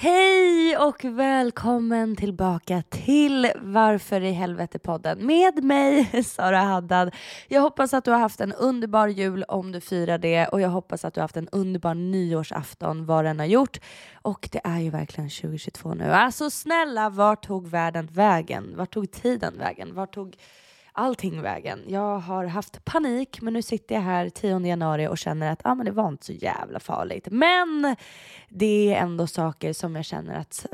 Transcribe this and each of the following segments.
Hej och välkommen tillbaka till Varför i helvete podden med mig Sara Haddad. Jag hoppas att du har haft en underbar jul om du firar det och jag hoppas att du har haft en underbar nyårsafton vad den har gjort. Och det är ju verkligen 2022 nu. Alltså snälla, vart tog världen vägen? Vart tog tiden vägen? Vart tog allting vägen. Jag har haft panik men nu sitter jag här 10 januari och känner att ah, men det var inte så jävla farligt. Men det är ändå saker som jag känner att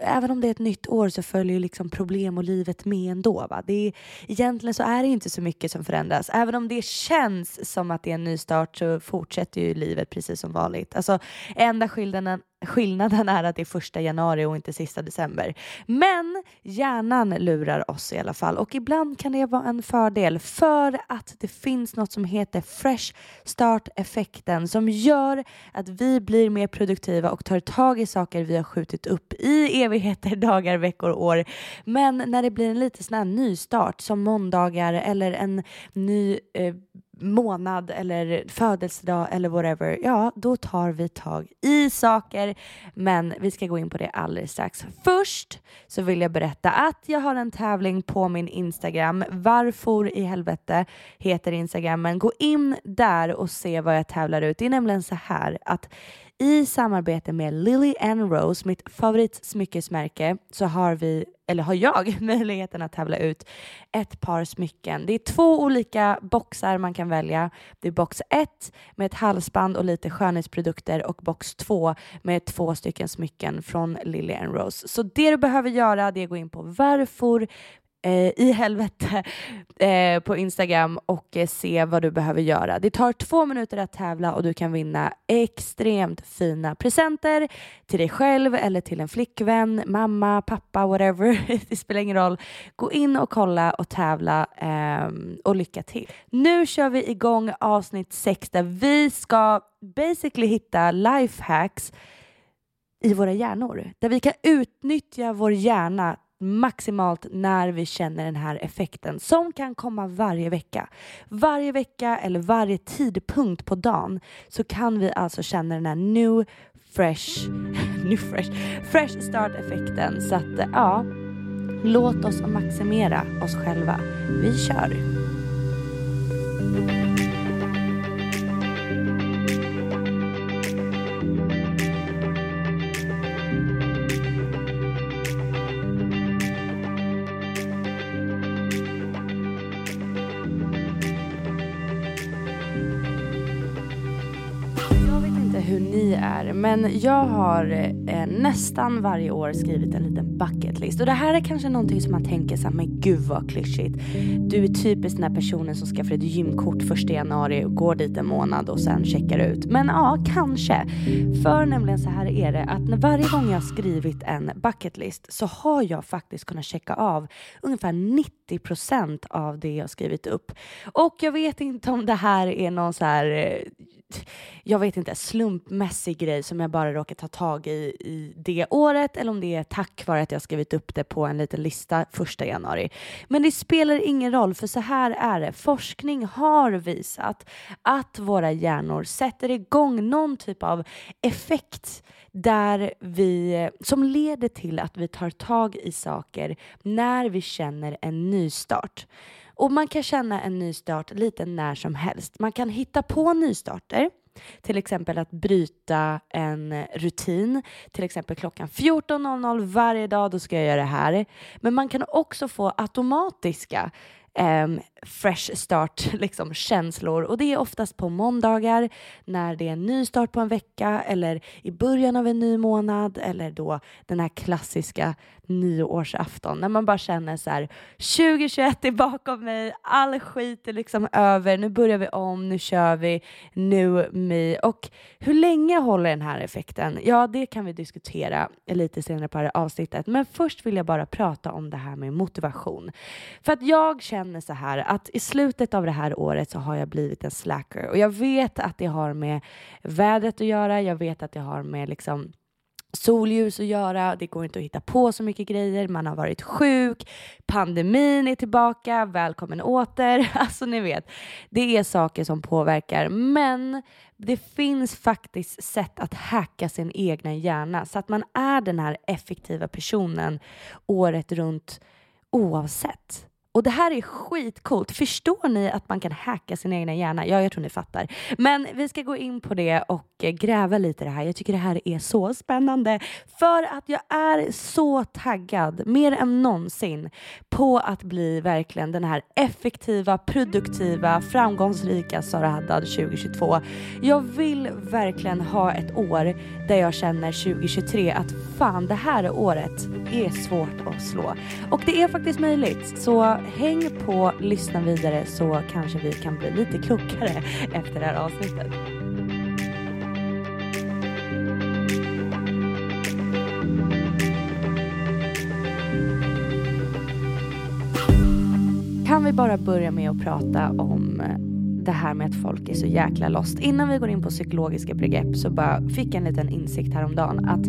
även om det är ett nytt år så följer ju liksom problem och livet med ändå. Va? Det är, egentligen så är det inte så mycket som förändras. Även om det känns som att det är en ny start så fortsätter ju livet precis som vanligt. Alltså enda skillnaden Skillnaden är att det är första januari och inte sista december. Men hjärnan lurar oss i alla fall och ibland kan det vara en fördel för att det finns något som heter fresh start-effekten som gör att vi blir mer produktiva och tar tag i saker vi har skjutit upp i evigheter, dagar, veckor, år. Men när det blir en lite sån här nystart som måndagar eller en ny eh, månad eller födelsedag eller whatever, ja då tar vi tag i saker. Men vi ska gå in på det alldeles strax. Först så vill jag berätta att jag har en tävling på min Instagram. Varför i helvete heter Instagrammen. Gå in där och se vad jag tävlar ut. Det är nämligen så här att i samarbete med Lily and Rose, mitt favoritsmyckesmärke, så har vi, eller har jag, möjligheten att tävla ut ett par smycken. Det är två olika boxar man kan välja. Det är box 1 med ett halsband och lite skönhetsprodukter och box 2 med två stycken smycken från Lily and Rose. Så det du behöver göra det är att gå in på varför Eh, i helvete eh, på Instagram och eh, se vad du behöver göra. Det tar två minuter att tävla och du kan vinna extremt fina presenter till dig själv eller till en flickvän, mamma, pappa, whatever. det spelar ingen roll. Gå in och kolla och tävla eh, och lycka till. Nu kör vi igång avsnitt 6 där vi ska basically hitta lifehacks i våra hjärnor. Där vi kan utnyttja vår hjärna maximalt när vi känner den här effekten som kan komma varje vecka. Varje vecka eller varje tidpunkt på dagen så kan vi alltså känna den här new fresh, new fresh, fresh start effekten. Så att eh, ja, låt oss maximera oss själva. Vi kör! Men jag har eh, nästan varje år skrivit en liten bucket list. Och det här är kanske någonting som man tänker så här, men gud vad klyschigt. Du är typiskt den här personen som skaffar ett gymkort första januari och går dit en månad och sen checkar ut. Men ja, kanske. För nämligen så här är det att när varje gång jag har skrivit en bucket list så har jag faktiskt kunnat checka av ungefär 90 procent av det jag skrivit upp. Och jag vet inte om det här är någon så här eh, jag vet inte, slumpmässig grej som jag bara råkat ta tag i i det året eller om det är tack vare att jag skrivit upp det på en liten lista första januari. Men det spelar ingen roll för så här är det. Forskning har visat att våra hjärnor sätter igång någon typ av effekt där vi, som leder till att vi tar tag i saker när vi känner en nystart. Och man kan känna en nystart lite när som helst. Man kan hitta på nystarter Till exempel att bryta en rutin. Till exempel klockan 14.00 varje dag, då ska jag göra det här. Men man kan också få automatiska um, fresh start liksom, känslor och det är oftast på måndagar när det är en ny start på en vecka eller i början av en ny månad eller då den här klassiska nyårsafton när man bara känner så här 2021 är bakom mig, all skit är liksom över, nu börjar vi om, nu kör vi, nu me. Och hur länge håller den här effekten? Ja, det kan vi diskutera lite senare på det här avsnittet. Men först vill jag bara prata om det här med motivation. För att jag känner så här att i slutet av det här året så har jag blivit en slacker och jag vet att det har med vädret att göra. Jag vet att det har med liksom solljus att göra, det går inte att hitta på så mycket grejer, man har varit sjuk, pandemin är tillbaka, välkommen åter. Alltså ni vet, det är saker som påverkar. Men det finns faktiskt sätt att hacka sin egna hjärna så att man är den här effektiva personen året runt oavsett. Och det här är skitcoolt. Förstår ni att man kan hacka sin egna hjärna? Ja, jag tror ni fattar. Men vi ska gå in på det och eh, gräva lite i det här. Jag tycker det här är så spännande för att jag är så taggad, mer än någonsin, på att bli verkligen den här effektiva, produktiva, framgångsrika Sara Haddad 2022. Jag vill verkligen ha ett år där jag känner 2023 att fan, det här året är svårt att slå. Och det är faktiskt möjligt. Så häng på, lyssna vidare så kanske vi kan bli lite klokare efter det här avsnittet. Kan vi bara börja med att prata om eh, det här med att folk är så jäkla lost. Innan vi går in på psykologiska begrepp så bara fick jag en liten insikt häromdagen att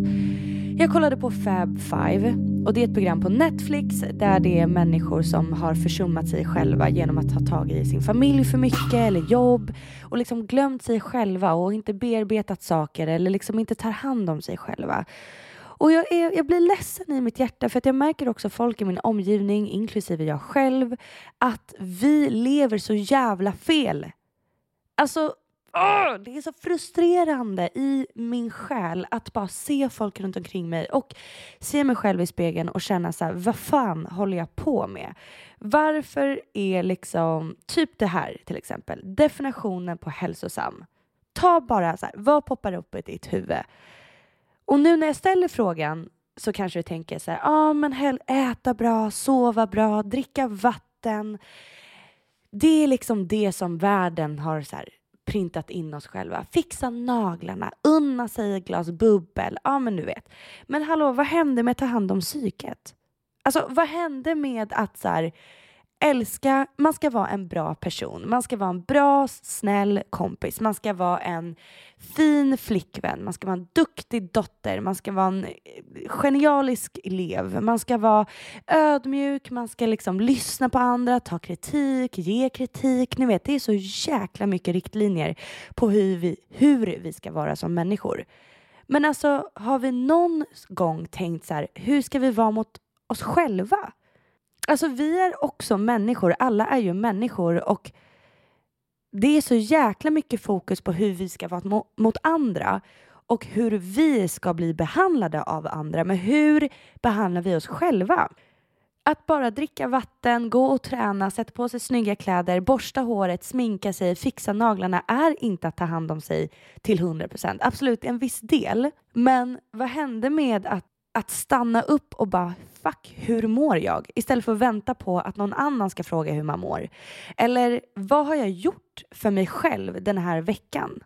jag kollade på Fab Five och det är ett program på Netflix där det är människor som har försummat sig själva genom att ha tagit i sin familj för mycket eller jobb och liksom glömt sig själva och inte bearbetat saker eller liksom inte tar hand om sig själva. Och jag, är, jag blir ledsen i mitt hjärta för att jag märker också folk i min omgivning, inklusive jag själv, att vi lever så jävla fel. Alltså Oh, det är så frustrerande i min själ att bara se folk runt omkring mig och se mig själv i spegeln och känna så här, vad fan håller jag på med? Varför är liksom, typ det här till exempel, definitionen på hälsosam. Ta bara så här, vad poppar upp i ditt huvud? Och nu när jag ställer frågan så kanske du tänker så här, ja ah, men äta bra, sova bra, dricka vatten. Det är liksom det som världen har så här, printat in oss själva. Fixa naglarna, unna sig ett glas bubbel. Ja, men du vet. Men hallå, vad hände med att ta hand om psyket? Alltså, vad hände med att så här, älska, man ska vara en bra person. Man ska vara en bra, snäll kompis. Man ska vara en fin flickvän. Man ska vara en duktig dotter. Man ska vara en eh, genialisk elev. Man ska vara ödmjuk. Man ska liksom lyssna på andra, ta kritik, ge kritik. Ni vet, det är så jäkla mycket riktlinjer på hur vi, hur vi ska vara som människor. Men alltså, har vi någon gång tänkt så här, hur ska vi vara mot oss själva? Alltså vi är också människor, alla är ju människor och det är så jäkla mycket fokus på hur vi ska vara mot andra och hur vi ska bli behandlade av andra. Men hur behandlar vi oss själva? Att bara dricka vatten, gå och träna, sätta på sig snygga kläder, borsta håret, sminka sig, fixa naglarna är inte att ta hand om sig till 100%. Absolut en viss del. Men vad hände med att att stanna upp och bara fuck, hur mår jag? Istället för att vänta på att någon annan ska fråga hur man mår. Eller vad har jag gjort för mig själv den här veckan?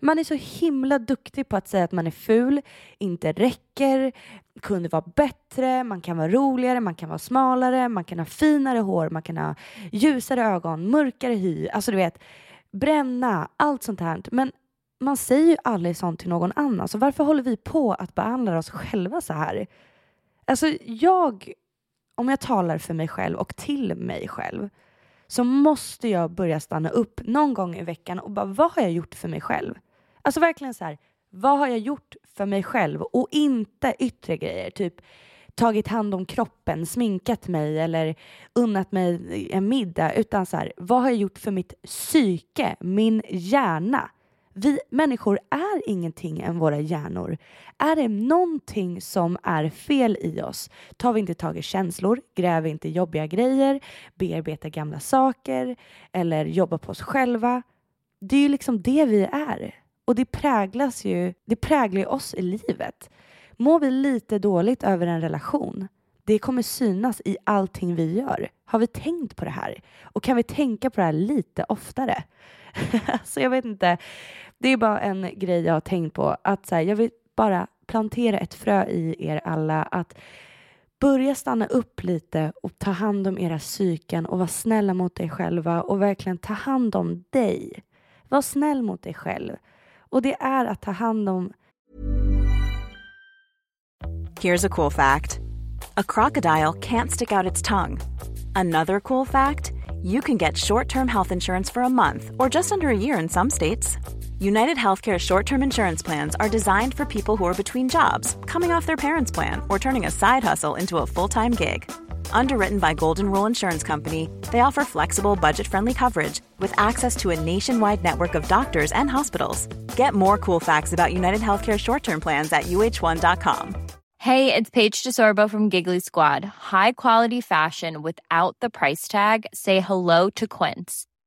Man är så himla duktig på att säga att man är ful, inte räcker, kunde vara bättre, man kan vara roligare, man kan vara smalare, man kan ha finare hår, man kan ha ljusare ögon, mörkare hy, alltså du vet, bränna, allt sånt här. Men man säger ju aldrig sånt till någon annan, så varför håller vi på att behandla oss själva så här? Alltså jag, om jag talar för mig själv och till mig själv, så måste jag börja stanna upp någon gång i veckan och bara, vad har jag gjort för mig själv? Alltså verkligen så här, vad har jag gjort för mig själv och inte yttre grejer, typ tagit hand om kroppen, sminkat mig eller unnat mig en middag, utan så här, vad har jag gjort för mitt psyke, min hjärna? Vi människor är ingenting än våra hjärnor. Är det någonting som är fel i oss, tar vi inte tag i känslor, gräver inte jobbiga grejer, bearbetar gamla saker eller jobbar på oss själva. Det är ju liksom det vi är. Och det präglas ju, det präglar ju oss i livet. Mår vi lite dåligt över en relation, det kommer synas i allting vi gör. Har vi tänkt på det här? Och kan vi tänka på det här lite oftare? så jag vet inte. Det är bara en grej jag har tänkt på. Att så här, jag vill bara plantera ett frö i er alla. Att börja stanna upp lite och ta hand om era psyken och vara snälla mot dig själva och verkligen ta hand om dig. Var snäll mot dig själv. Och det är att ta hand om Here's a cool fact a crocodile can't stick out its tongue. Another cool fact you can get short term health insurance for a month or just under a year in some states. United Healthcare short term insurance plans are designed for people who are between jobs, coming off their parents' plan, or turning a side hustle into a full time gig. Underwritten by Golden Rule Insurance Company, they offer flexible, budget friendly coverage with access to a nationwide network of doctors and hospitals. Get more cool facts about United Healthcare short term plans at uh1.com. Hey, it's Paige DeSorbo from Giggly Squad. High quality fashion without the price tag. Say hello to Quince.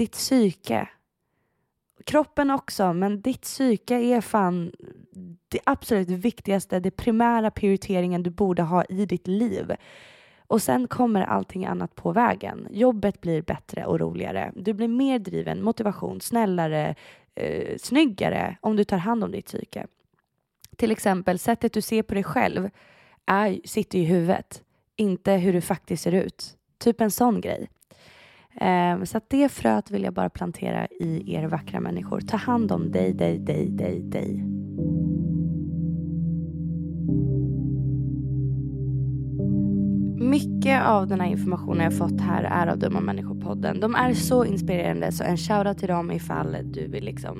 ditt psyke. Kroppen också, men ditt psyke är fan det absolut viktigaste, det primära prioriteringen du borde ha i ditt liv. Och sen kommer allting annat på vägen. Jobbet blir bättre och roligare. Du blir mer driven, motivation, snällare, eh, snyggare om du tar hand om ditt psyke. Till exempel sättet du ser på dig själv är, sitter i huvudet, inte hur du faktiskt ser ut. Typ en sån grej. Ehm, så att det fröet vill jag bara plantera i er vackra människor. Ta hand om dig, dig, dig, dig, dig. Mycket av den här informationen jag fått här är av Dumma Människor-podden. De är så inspirerande så en shoutout till dem ifall du vill liksom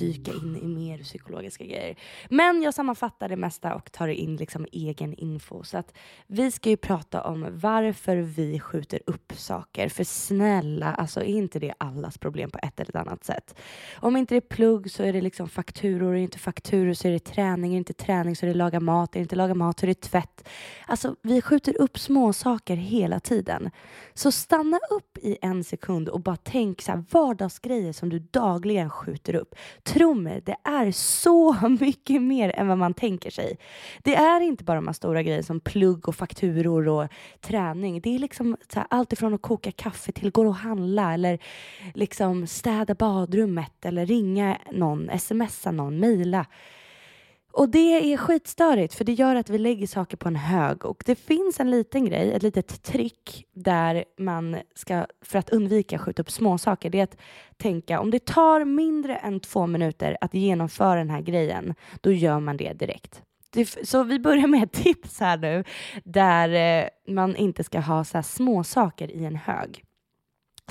dyka in i mer psykologiska grejer. Men jag sammanfattar det mesta och tar in liksom egen info. Så att vi ska ju prata om varför vi skjuter upp saker. För snälla, alltså är inte det allas problem på ett eller annat sätt? Om inte det är plugg så är det liksom fakturor, är det inte fakturor så är det träning, är det inte träning så är det laga mat, är det inte laga mat så är det tvätt. Alltså vi skjuter upp små saker hela tiden. Så stanna upp i en sekund och bara tänk så här vardagsgrejer som du dagligen skjuter upp. Tro mig, det är så mycket mer än vad man tänker sig. Det är inte bara de här stora grejerna som plugg och fakturor och träning. Det är liksom så här, allt ifrån att koka kaffe till gå och handla eller liksom städa badrummet eller ringa någon, smsa någon, mejla. Och det är skitstörigt för det gör att vi lägger saker på en hög och det finns en liten grej, ett litet trick där man ska, för att undvika att skjuta upp småsaker, det är att tänka om det tar mindre än två minuter att genomföra den här grejen, då gör man det direkt. Så vi börjar med ett tips här nu där eh, man inte ska ha så här småsaker i en hög.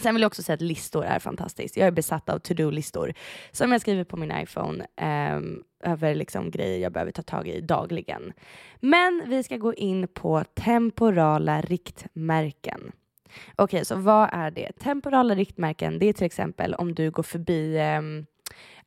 Sen vill jag också säga att listor är fantastiskt. Jag är besatt av to-do-listor som jag skriver på min iPhone um, över liksom grejer jag behöver ta tag i dagligen. Men vi ska gå in på temporala riktmärken. Okej, okay, så vad är det? Temporala riktmärken, det är till exempel om du går förbi um,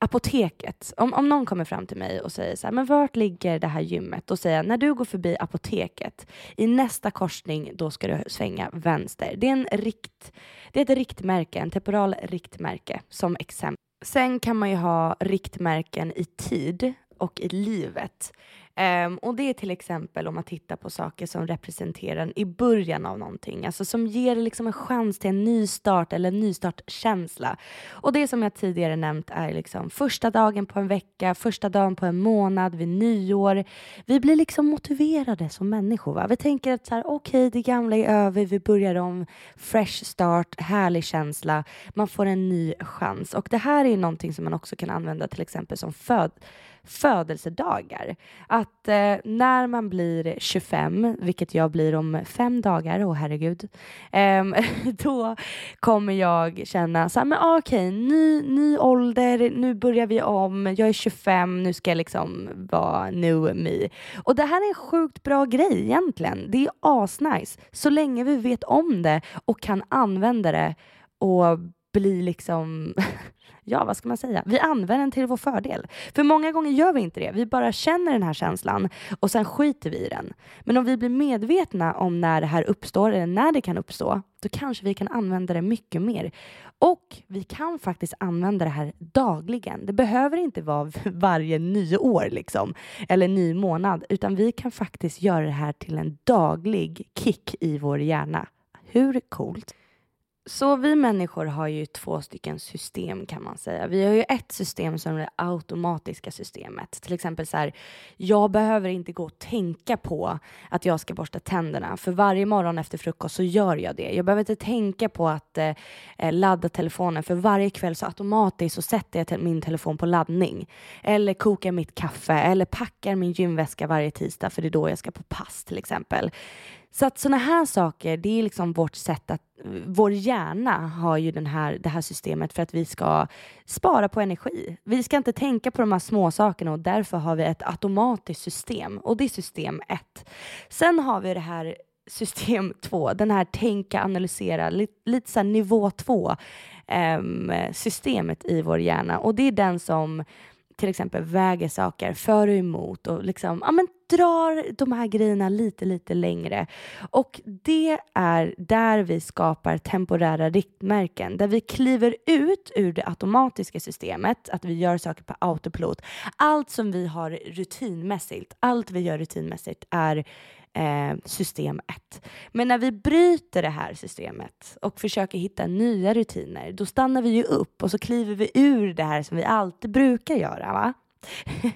apoteket. Om, om någon kommer fram till mig och säger så här, men vart ligger det här gymmet? Då säger jag, när du går förbi apoteket, i nästa korsning, då ska du svänga vänster. Det är, en rikt, det är ett riktmärke, en temporal riktmärke som exempel. Sen kan man ju ha riktmärken i tid och i livet. Um, och det är till exempel om man tittar på saker som representerar i början av någonting, alltså som ger liksom en chans till en ny start eller en nystartkänsla. Och det som jag tidigare nämnt är liksom första dagen på en vecka, första dagen på en månad, vid nyår. Vi blir liksom motiverade som människor. Va? Vi tänker att så här, okej, okay, det gamla är över, vi börjar om, fresh start, härlig känsla, man får en ny chans. Och det här är någonting som man också kan använda till exempel som föd födelsedagar. Att eh, när man blir 25, vilket jag blir om fem dagar, åh herregud, eh, då kommer jag känna så här, men ah, okej, ny, ny ålder, nu börjar vi om, jag är 25, nu ska jag liksom vara new me. Och det här är en sjukt bra grej egentligen. Det är asnice, så länge vi vet om det och kan använda det och bli liksom ja, vad ska man säga? Vi använder den till vår fördel. För många gånger gör vi inte det. Vi bara känner den här känslan och sen skiter vi i den. Men om vi blir medvetna om när det här uppstår eller när det kan uppstå, då kanske vi kan använda det mycket mer. Och vi kan faktiskt använda det här dagligen. Det behöver inte vara varje nyår liksom, eller ny månad, utan vi kan faktiskt göra det här till en daglig kick i vår hjärna. Hur coolt? Så vi människor har ju två stycken system kan man säga. Vi har ju ett system som är det automatiska systemet. Till exempel så här, jag behöver inte gå och tänka på att jag ska borsta tänderna. För varje morgon efter frukost så gör jag det. Jag behöver inte tänka på att eh, eh ladda telefonen. För varje kväll så automatiskt så sätter jag min telefon på laddning. Eller kokar mitt kaffe. Eller packar min gymväska varje tisdag för det är då jag ska på pass till exempel. Så att sådana här saker, det är liksom vårt sätt att, vår hjärna har ju den här, det här systemet för att vi ska spara på energi. Vi ska inte tänka på de här små sakerna och därför har vi ett automatiskt system och det är system 1. Sen har vi det här system 2, den här tänka, analysera, lite, lite så nivå 2 um, ehm, systemet i vår hjärna och det är den som till exempel väger saker för och emot och liksom, ja, men drar de här grejerna lite, lite längre. Och det är där vi skapar temporära riktmärken, där vi kliver ut ur det automatiska systemet, att vi gör saker på autopilot. Allt som vi har rutinmässigt, allt vi gör rutinmässigt är eh, system 1. Men när vi bryter det här systemet och försöker hitta nya rutiner, då stannar vi ju upp och så kliver vi ur det här som vi alltid brukar göra. Va?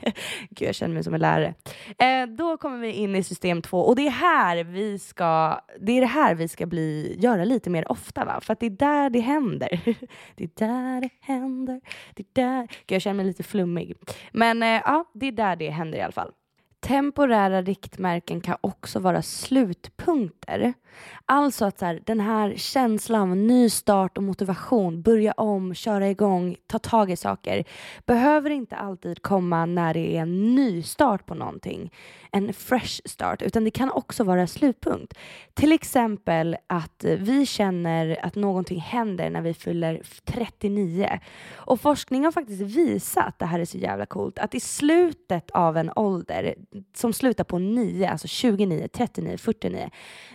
Gud, jag känner mig som en lärare. Eh, då kommer vi in i system 2 och det är här vi ska, det är det här vi ska bli, göra lite mer ofta va? För att det är där det händer. det är där det händer. Det är där. Gud, jag känner mig lite flummig. Men eh, ja, det är där det händer i alla fall. Temporära riktmärken kan också vara slutpunkter. Alltså att så här, den här känslan av ny start och motivation, börja om, köra igång, ta tag i saker, behöver inte alltid komma när det är en ny start på någonting, en fresh start, utan det kan också vara slutpunkt. Till exempel att vi känner att någonting händer när vi fyller 39. Och forskning har faktiskt visat, det här är så jävla coolt, att i slutet av en ålder som slutar på 9, alltså 29, 39, 49,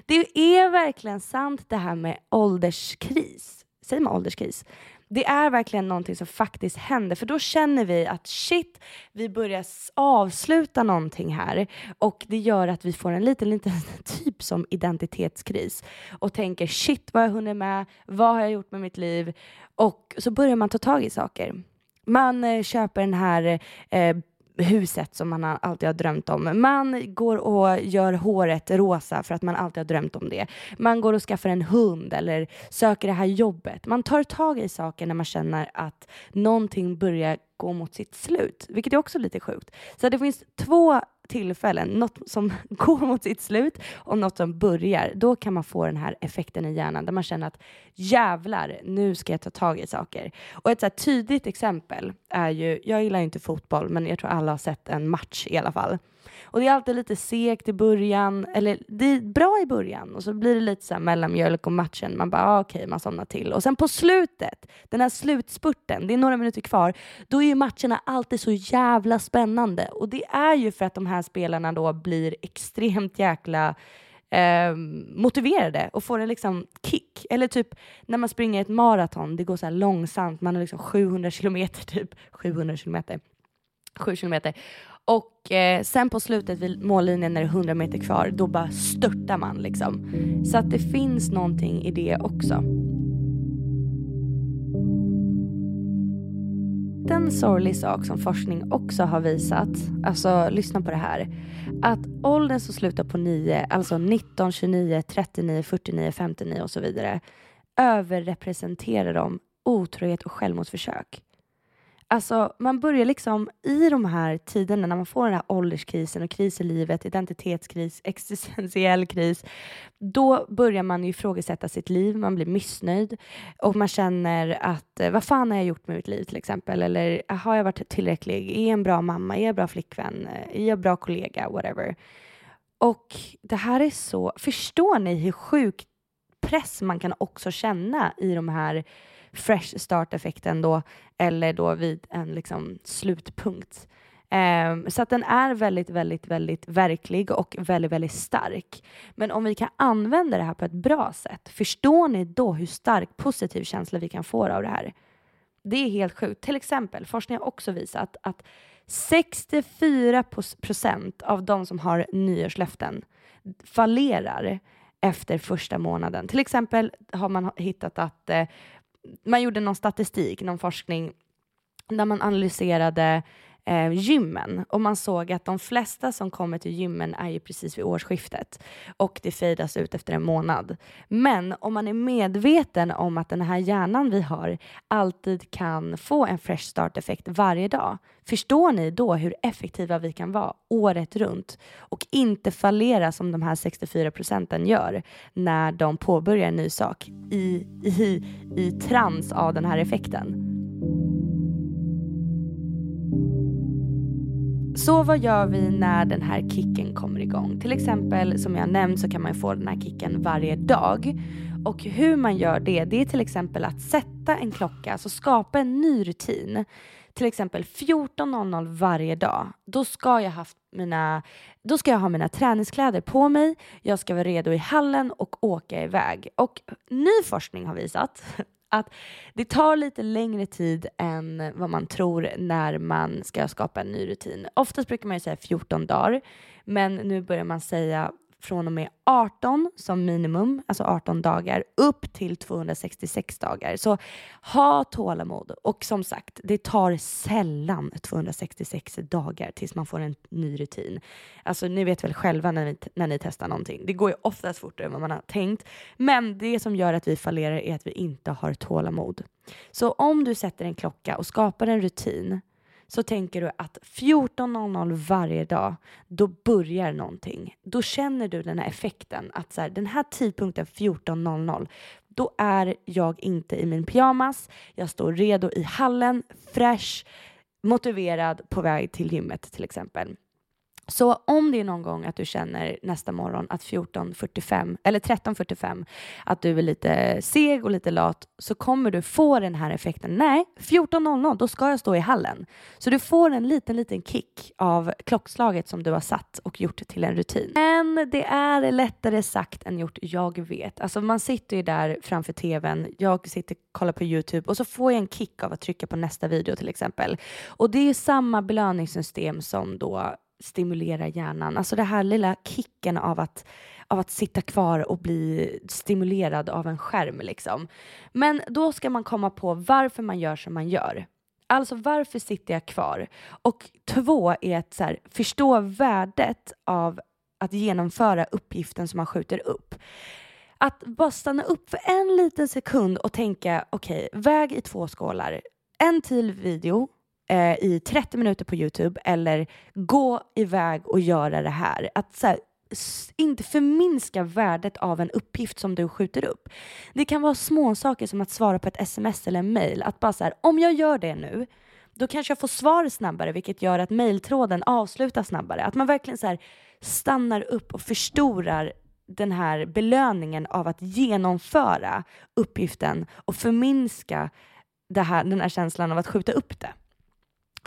det är verkligen sant det här med ålderskris. Säger man ålderskris? Det är verkligen någonting som faktiskt händer, för då känner vi att shit, vi börjar avsluta någonting här och det gör att vi får en liten, liten typ som identitetskris och tänker shit, vad har jag hunnit med? Vad har jag gjort med mitt liv? Och så börjar man ta tag i saker. Man eh, köper den här eh, huset som man alltid har drömt om. Man går och gör håret rosa för att man alltid har drömt om det. Man går och skaffar en hund eller söker det här jobbet. Man tar tag i saker när man känner att någonting börjar gå mot sitt slut, vilket är också lite sjukt. Så det finns två tillfällen, något som går mot sitt slut och något som börjar, då kan man få den här effekten i hjärnan där man känner att jävlar, nu ska jag ta tag i saker. Och ett så tydligt exempel är ju, jag gillar ju inte fotboll, men jag tror alla har sett en match i alla fall. Och det är alltid lite segt i början, eller det är bra i början och så blir det lite så här mellanmjölk och matchen. Man bara, ah, okej, okay, man somnar till. Och sen på slutet, den här slutspurten, det är några minuter kvar, då är ju matcherna alltid så jävla spännande. Och det är ju för att de här spelarna då blir extremt jäkla eh, motiverade och får en liksom kick. Eller typ när man springer ett maraton, det går så här långsamt, man har liksom 700 kilometer, typ 700 kilometer, 7 kilometer. Och eh, sen på slutet vid mållinjen när det är 100 meter kvar, då bara störtar man liksom. Så att det finns någonting i det också. En sorglig sak som forskning också har visat, alltså lyssna på det här, att åldern som slutar på 9, alltså 19, 29, 39, 49, 59 och så vidare, överrepresenterar de otrohet och självmordsförsök. Alltså man börjar liksom i de här tiderna när man får den här ålderskrisen och kris i livet, identitetskris, existentiell kris, då börjar man ifrågasätta sitt liv, man blir missnöjd och man känner att eh, vad fan har jag gjort med mitt liv till exempel? Eller ah, har jag varit tillräcklig? Är jag en bra mamma? Är jag en bra flickvän? Eh, är jag en bra kollega? Whatever. Och det här är så, förstår ni hur sjuk press man kan också känna i de här fresh start-effekten då, eller då vid en liksom slutpunkt. Um, så att den är väldigt, väldigt, väldigt verklig och väldigt, väldigt stark. Men om vi kan använda det här på ett bra sätt, förstår ni då hur stark positiv känsla vi kan få av det här? Det är helt sjukt. Till exempel, forskning har också visat att 64 procent av de som har nyårslöften fallerar efter första månaden. Till exempel har man hittat att eh, man gjorde någon statistik, någon forskning där man analyserade eh, gymmen och man såg att de flesta som kommer till gymmen är ju precis vid årsskiftet och det fejdas ut efter en månad. Men om man är medveten om att den här hjärnan vi har alltid kan få en fresh start effekt varje dag, förstår ni då hur effektiva vi kan vara året runt och inte fallera som de här 64 procenten gör när de påbörjar en ny sak i, i, i trans av den här effekten. Så vad gör vi när den här kicken kommer igång? Till exempel som jag nämnt så kan man få den här kicken varje dag. Och hur man gör det, det är till exempel att sätta en klocka, alltså skapa en ny rutin. Till exempel 14.00 varje dag. Då ska, jag haft mina, då ska jag ha mina träningskläder på mig, jag ska vara redo i hallen och åka iväg. Och ny forskning har visat att det tar lite längre tid än vad man tror när man ska skapa en ny rutin. Oftast brukar man ju säga 14 dagar, men nu börjar man säga från och med 18 som minimum, alltså 18 dagar, upp till 266 dagar. Så ha tålamod. Och som sagt, det tar sällan 266 dagar tills man får en ny rutin. Alltså ni vet väl själva när ni, när ni testar någonting. Det går ju oftast fortare än vad man har tänkt. Men det som gör att vi fallerar är att vi inte har tålamod. Så om du sätter en klocka och skapar en rutin så tänker du att 14.00 varje dag, då börjar någonting. Då känner du den här effekten att så här, den här tidpunkten 14.00, då är jag inte i min pyjamas, jag står redo i hallen, fresh, motiverad på väg till gymmet till exempel. Så om det är någon gång att du känner nästa morgon att 14.45 eller 13.45 att du är lite seg och lite lat så kommer du få den här effekten. Nej, 14.00 då ska jag stå i hallen. Så du får en liten, liten kick av klockslaget som du har satt och gjort till en rutin. Men det är lättare sagt än gjort, jag vet. Alltså man sitter ju där framför tvn, jag sitter och kollar på Youtube och så får jag en kick av att trycka på nästa video till exempel. Och det är samma belöningssystem som då stimulera hjärnan. Alltså det här lilla kicken av att, av att sitta kvar och bli stimulerad av en skärm liksom. Men då ska man komma på varför man gör som man gör. Alltså varför sitter jag kvar? Och två är att så här, förstå värdet av att genomföra uppgiften som man skjuter upp. Att bara stanna upp för en liten sekund och tänka okej, okay, väg i två skålar. En till video eh, i 30 minuter på Youtube eller gå iväg och göra det här. Att så här, inte förminska värdet av en uppgift som du skjuter upp. Det kan vara små saker som att svara på ett sms eller en mail. Att bara så här, om jag gör det nu, då kanske jag får svar snabbare vilket gör att mejltråden avslutas snabbare. Att man verkligen så här stannar upp och förstorar den här belöningen av att genomföra uppgiften och förminska det här, den här känslan av att skjuta upp det.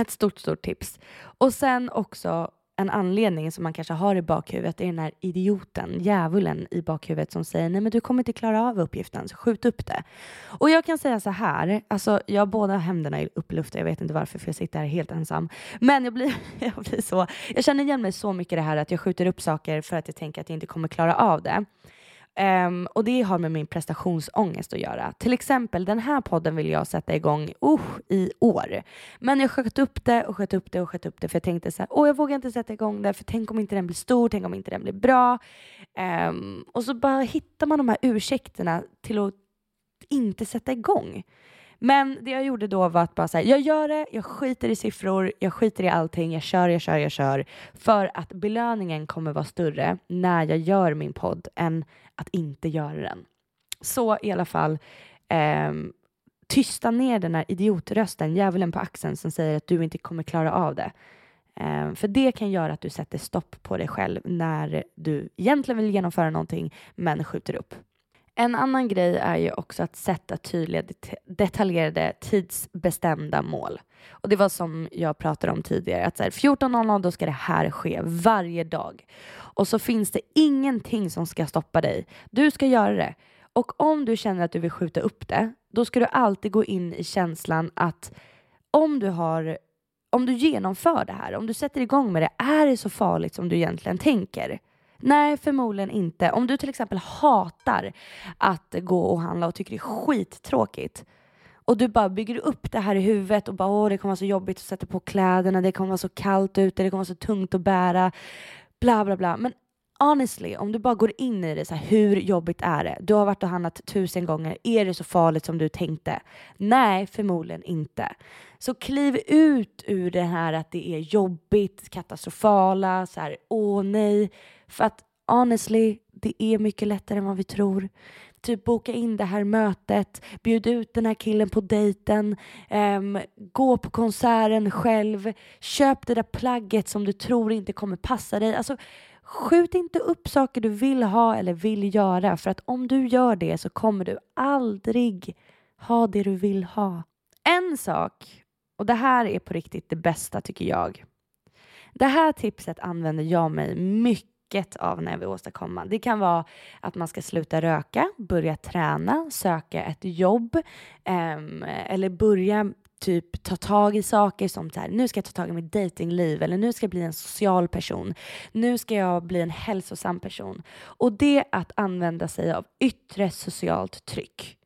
Ett stort, stort tips. Och sen också en anledning som man kanske har i bakhuvudet är den här idioten, djävulen i bakhuvudet som säger nej men du kommer inte klara av uppgiften, så skjut upp det. Och jag kan säga så här, alltså jag har båda händerna i upplufta, jag vet inte varför för jag sitter här helt ensam. Men jag blir, jag blir så, jag känner igen mig så mycket i det här att jag skjuter upp saker för att jag tänker att jag inte kommer klara av det. Um, och det har med min prestationsångest att göra. Till exempel den här podden vill jag sätta igång uh, i år. Men jag sköt upp det och sköt upp det och sköt upp det för jag tänkte så här, åh jag vågar inte sätta igång det för tänk om inte den blir stor, tänk om inte den blir bra. Um, och så bara hittar man de här ursäkterna till att inte sätta igång. Men det jag gjorde då var att bara säga, jag gör det, jag skiter i siffror, jag skiter i allting, jag kör, jag kör, jag kör. För att belöningen kommer vara större när jag gör min podd än att inte göra den. Så i alla fall, eh, tysta ner den här idiotrösten, djävulen på axeln som säger att du inte kommer klara av det. Eh, för det kan göra att du sätter stopp på dig själv när du egentligen vill genomföra någonting men skjuter upp. En annan grej är ju också att sätta tydliga detaljerade tidsbestämda mål. Och det var som jag pratade om tidigare, att 14.00 då ska det här ske varje dag. Och så finns det ingenting som ska stoppa dig. Du ska göra det. Och om du känner att du vill skjuta upp det, då ska du alltid gå in i känslan att om du har om du genomför det här, om du sätter igång med det, är det så farligt som du egentligen tänker? Nej, förmodligen inte. Om du till exempel hatar att gå och handla och tycker det är skittråkigt och du bara bygger upp det här i huvudet och bara åh, det kommer vara så jobbigt att sätta på kläderna, det kommer vara så kallt ute, det kommer vara så tungt att bära, bla bla bla. Men honestly, om du bara går in i det, så här, hur jobbigt är det? Du har varit och handlat tusen gånger, är det så farligt som du tänkte? Nej, förmodligen inte. Så kliv ut ur det här att det är jobbigt, katastrofala, så här, åh nej. För att honestly, det är mycket lättare än vad vi tror. Typ boka in det här mötet, bjud ut den här killen på dejten, um, gå på konserten själv, köp det där plagget som du tror inte kommer passa dig. Alltså, skjut inte upp saker du vill ha eller vill göra för att om du gör det så kommer du aldrig ha det du vill ha. En sak, och det här är på riktigt det bästa tycker jag. Det här tipset använder jag mig mycket mycket av när jag vill åstadkomma. Det kan vara att man ska sluta röka, börja träna, söka ett jobb um, eller börja typ ta tag i saker som så här, nu ska jag ta tag i mitt datingliv eller nu ska jag bli en social person. Nu ska jag bli en hälsosam person. Och det att använda sig av yttre socialt tryck.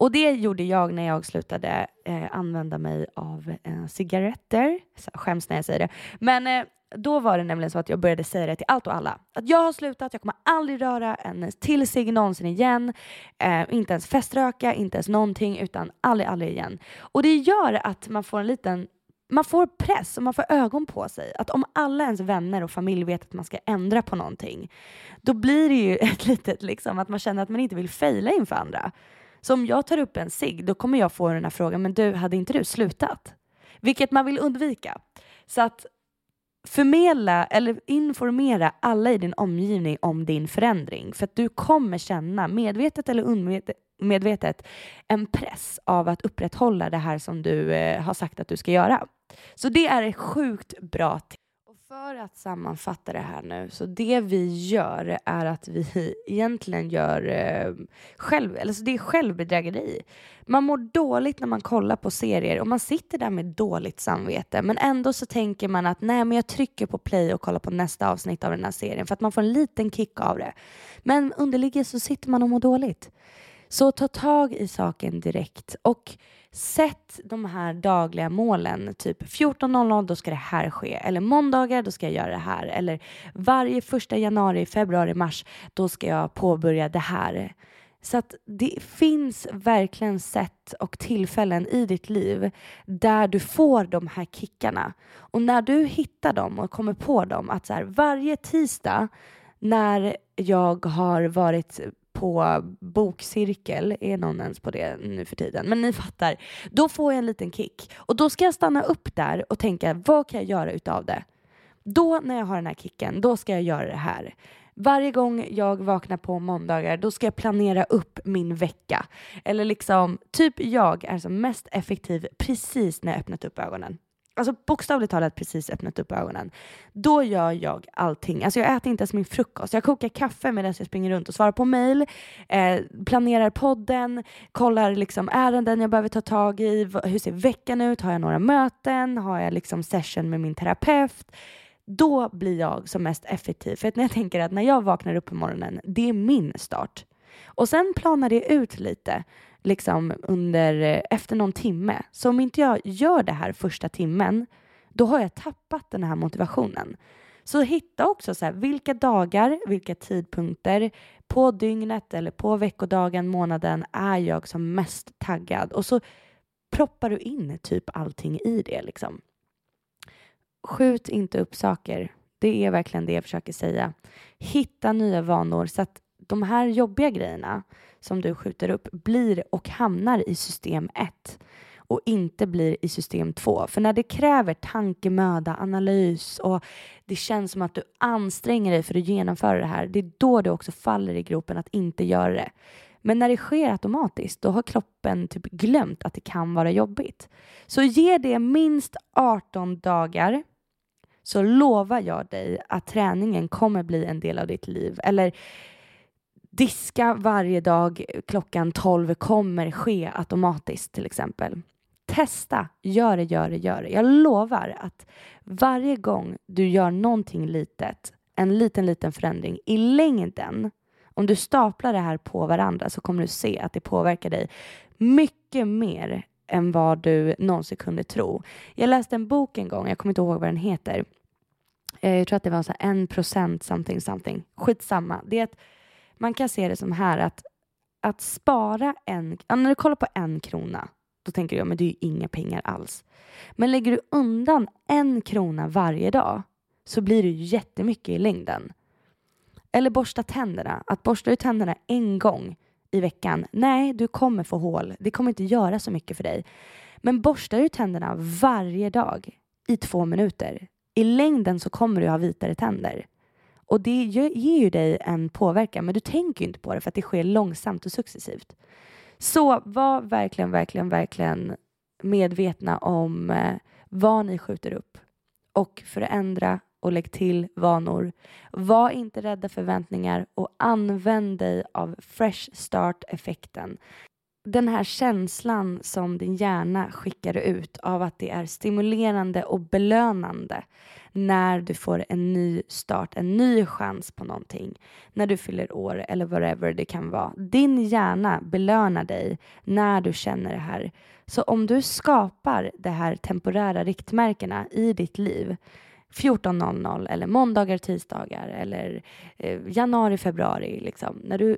Och det gjorde jag när jag slutade eh, använda mig av eh, cigaretter. Så, skäms när jag säger det. Men eh, då var det nämligen så att jag började säga det till allt och alla. Att jag har slutat, jag kommer aldrig röra en till cigg någonsin igen. Eh, inte ens feströka, inte ens någonting, utan aldrig, aldrig igen. Och det gör att man får en liten man får press och man får ögon på sig. Att om alla ens vänner och familj vet att man ska ändra på någonting, då blir det ju ett litet liksom att man känner att man inte vill fejla inför andra. Så om jag tar upp en cigg, då kommer jag få den här frågan, men du, hade inte du slutat? Vilket man vill undvika. Så att förmedla eller informera alla i din omgivning om din förändring. För att du kommer känna, medvetet eller omedvetet en press av att upprätthålla det här som du eh, har sagt att du ska göra. Så det är ett sjukt bra tips. För att sammanfatta det här nu, så det vi gör är att vi egentligen gör eh, själv, alltså det är självbedrägeri. Man mår dåligt när man kollar på serier och man sitter där med dåligt samvete men ändå så tänker man att nej men jag trycker på play och kollar på nästa avsnitt av den här serien för att man får en liten kick av det. Men underliggande så sitter man och mår dåligt. Så ta tag i saken direkt och sätt de här dagliga målen. Typ 14.00 då ska det här ske. Eller måndagar då ska jag göra det här. Eller varje första januari, februari, mars då ska jag påbörja det här. Så att det finns verkligen sätt och tillfällen i ditt liv där du får de här kickarna. Och när du hittar dem och kommer på dem att så här, varje tisdag när jag har varit på bokcirkel, är någon ens på det nu för tiden? Men ni fattar, då får jag en liten kick. Och då ska jag stanna upp där och tänka, vad kan jag göra utav det? Då när jag har den här kicken, då ska jag göra det här. Varje gång jag vaknar på måndagar, då ska jag planera upp min vecka. Eller liksom, typ jag är som mest effektiv precis när jag öppnat upp ögonen. Alltså bokstavligt talat precis öppnat upp ögonen. Då gör jag allting. Alltså jag äter inte ens min frukost. Jag kokar kaffe medan jag springer runt och svarar på mail, eh, planerar podden, kollar liksom ärenden jag behöver ta tag i. Hur ser veckan ut? Har jag några möten? Har jag liksom session med min terapeut? Då blir jag som mest effektiv. För att när jag tänker att när jag vaknar upp på morgonen, det är min start. Och sen planar det ut lite liksom under, eh, efter någon timme. Så om inte jag gör det här första timmen, då har jag tappat den här motivationen. Så hitta också så här, vilka dagar, vilka tidpunkter på dygnet eller på veckodagen, månaden är jag som mest taggad och så proppar du in typ allting i det liksom. Skjut inte upp saker. Det är verkligen det jag försöker säga. Hitta nya vanor så att de här jobbiga grejerna som du skjuter upp blir och hamnar i system 1 och inte blir i system 2. För när det kräver tankemöda, analys och det känns som att du anstränger dig för att genomföra det här, det är då du också faller i gropen att inte göra det. Men när det sker automatiskt, då har kroppen typ glömt att det kan vara jobbigt. Så ge det minst 18 dagar så lovar jag dig att träningen kommer bli en del av ditt liv. Eller diska varje dag klockan 12 kommer ske automatiskt till exempel. Testa, gör det, gör det, gör det. Jag lovar att varje gång du gör någonting litet, en liten, liten förändring i längden, om du staplar det här på varandra så kommer du se att det påverkar dig mycket mer än vad du någonsin kunde tro. Jag läste en bok en gång, jag kommer inte ihåg vad den heter. Eh, jag tror att det var så en procent something something. Skitsamma. Det är ett man kan se det som här att, att spara en, ja, när du kollar på en krona, då tänker du, ja men det är ju inga pengar alls. Men lägger du undan en krona varje dag så blir det ju jättemycket i längden. Eller borsta tänderna. Att borsta ut tänderna en gång i veckan, nej, du kommer få hål. Det kommer inte göra så mycket för dig. Men borsta ut tänderna varje dag i två minuter. I längden så kommer du ha vitare tänder. Och det ger ju dig en påverkan, men du tänker ju inte på det för att det sker långsamt och successivt. Så var verkligen, verkligen, verkligen medvetna om eh, vad ni skjuter upp och förändra och lägg till vanor. Var inte rädda förväntningar och använd dig av fresh start-effekten den här känslan som din hjärna skickar ut av att det är stimulerande och belönande när du får en ny start, en ny chans på någonting, när du fyller år eller whatever det kan vara. Din hjärna belönar dig när du känner det här. Så om du skapar de här temporära riktmärkena i ditt liv 14.00 eller måndagar, tisdagar eller eh, januari, februari, liksom, när du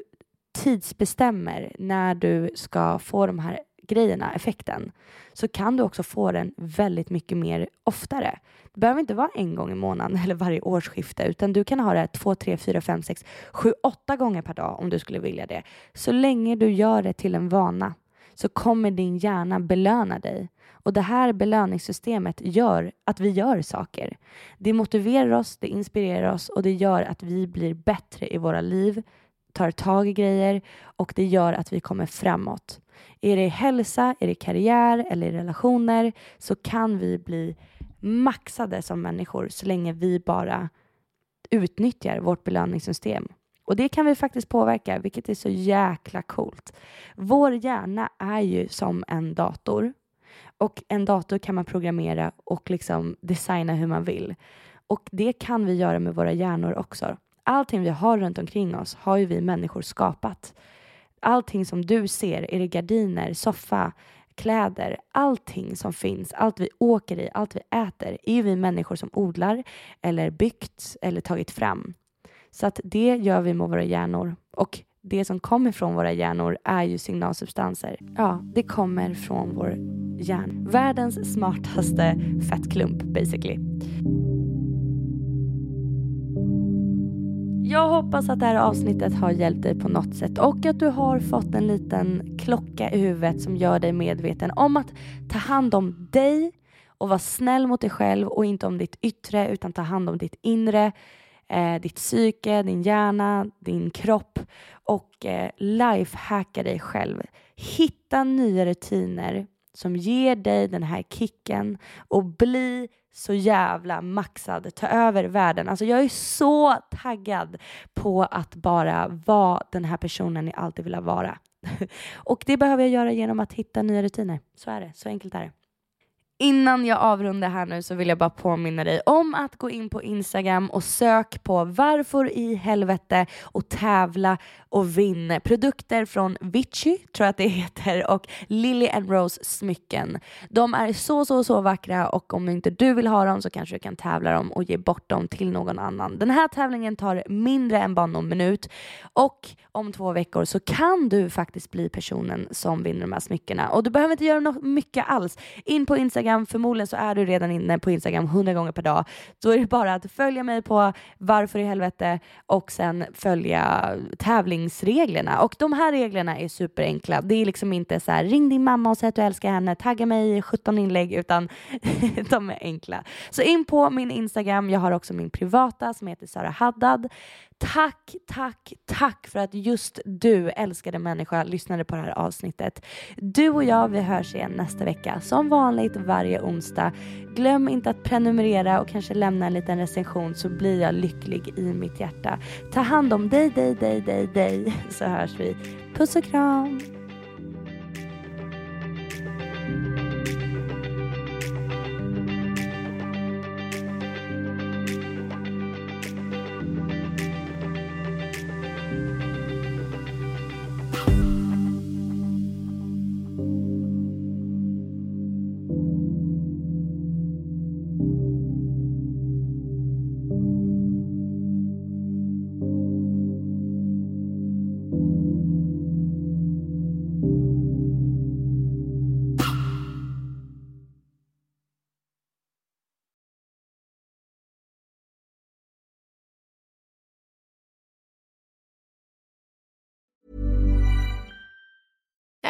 tidsbestämmer när du ska få de här grejerna, effekten, så kan du också få den väldigt mycket mer oftare. Det behöver inte vara en gång i månaden eller varje årsskifte, utan du kan ha det två, tre, fyra, fem, sex, sju, åtta gånger per dag om du skulle vilja det. Så länge du gör det till en vana så kommer din hjärna belöna dig. Och det här belöningssystemet gör att vi gör saker. Det motiverar oss, det inspirerar oss och det gör att vi blir bättre i våra liv, tar tag i grejer och det gör att vi kommer framåt. Är det hälsa, är det karriär eller i relationer så kan vi bli maxade som människor så länge vi bara utnyttjar vårt belöningssystem. Och det kan vi faktiskt påverka, vilket är så jäkla coolt. Vår hjärna är ju som en dator och en dator kan man programmera och liksom designa hur man vill. Och det kan vi göra med våra hjärnor också allting vi har runt omkring oss har ju vi människor skapat. Allting som du ser, är det gardiner, soffa, kläder, allting som finns, allt vi åker i, allt vi äter, är ju vi människor som odlar eller byggt eller tagit fram. Så att det gör vi med våra hjärnor. Och det som kommer från våra hjärnor är ju signalsubstanser. Ja, det kommer från vår hjärna. Världens smartaste fettklump basically. Jag hoppas att det här avsnittet har hjälpt dig på något sätt och att du har fått en liten klocka i huvudet som gör dig medveten om att ta hand om dig och vara snäll mot dig själv och inte om ditt yttre utan ta hand om ditt inre, eh, ditt psyke, din hjärna, din kropp och eh, lifehacka dig själv. Hitta nya rutiner som ger dig den här kicken och bli så jävla maxad, ta över världen. Alltså jag är så taggad på att bara vara den här personen ni alltid vill vara. och det behöver jag göra genom att hitta nya rutiner. Så är det, så enkelt är det. Innan jag avrundar här nu så vill jag bara påminna dig om att gå in på Instagram och sök på varför i helvete och tävla och vinn produkter från Vichy, tror jag att det heter, och Lily and Rose smycken. De är så, så, så vackra och om inte du vill ha dem så kanske du kan tävla dem och ge bort dem till någon annan. Den här tävlingen tar mindre än bara någon minut och om två veckor så kan du faktiskt bli personen som vinner de här smyckena och du behöver inte göra något mycket alls. In på Instagram, förmodligen så är du redan inne på Instagram hundra gånger per dag. Då är det bara att följa mig på varför i helvete och sen följa tävlingsreglerna. Och de här reglerna är superenkla. Det är liksom inte så här ring din mamma och säg att du älskar henne, tagga mig i 17 inlägg, utan de är enkla. Så in på min Instagram, jag har också min privata som heter Sara Haddad. Tack, tack, tack för att just du, älskade människa, lyssnade på det här avsnittet. Du och jag, vi hörs igen nästa vecka. Som vanligt varje onsdag. Glöm inte att prenumerera och kanske lämna en liten recension så blir jag lycklig i mitt hjärta. Ta hand om dig, dig, dig, dig, dig så hörs vi. Puss och kram!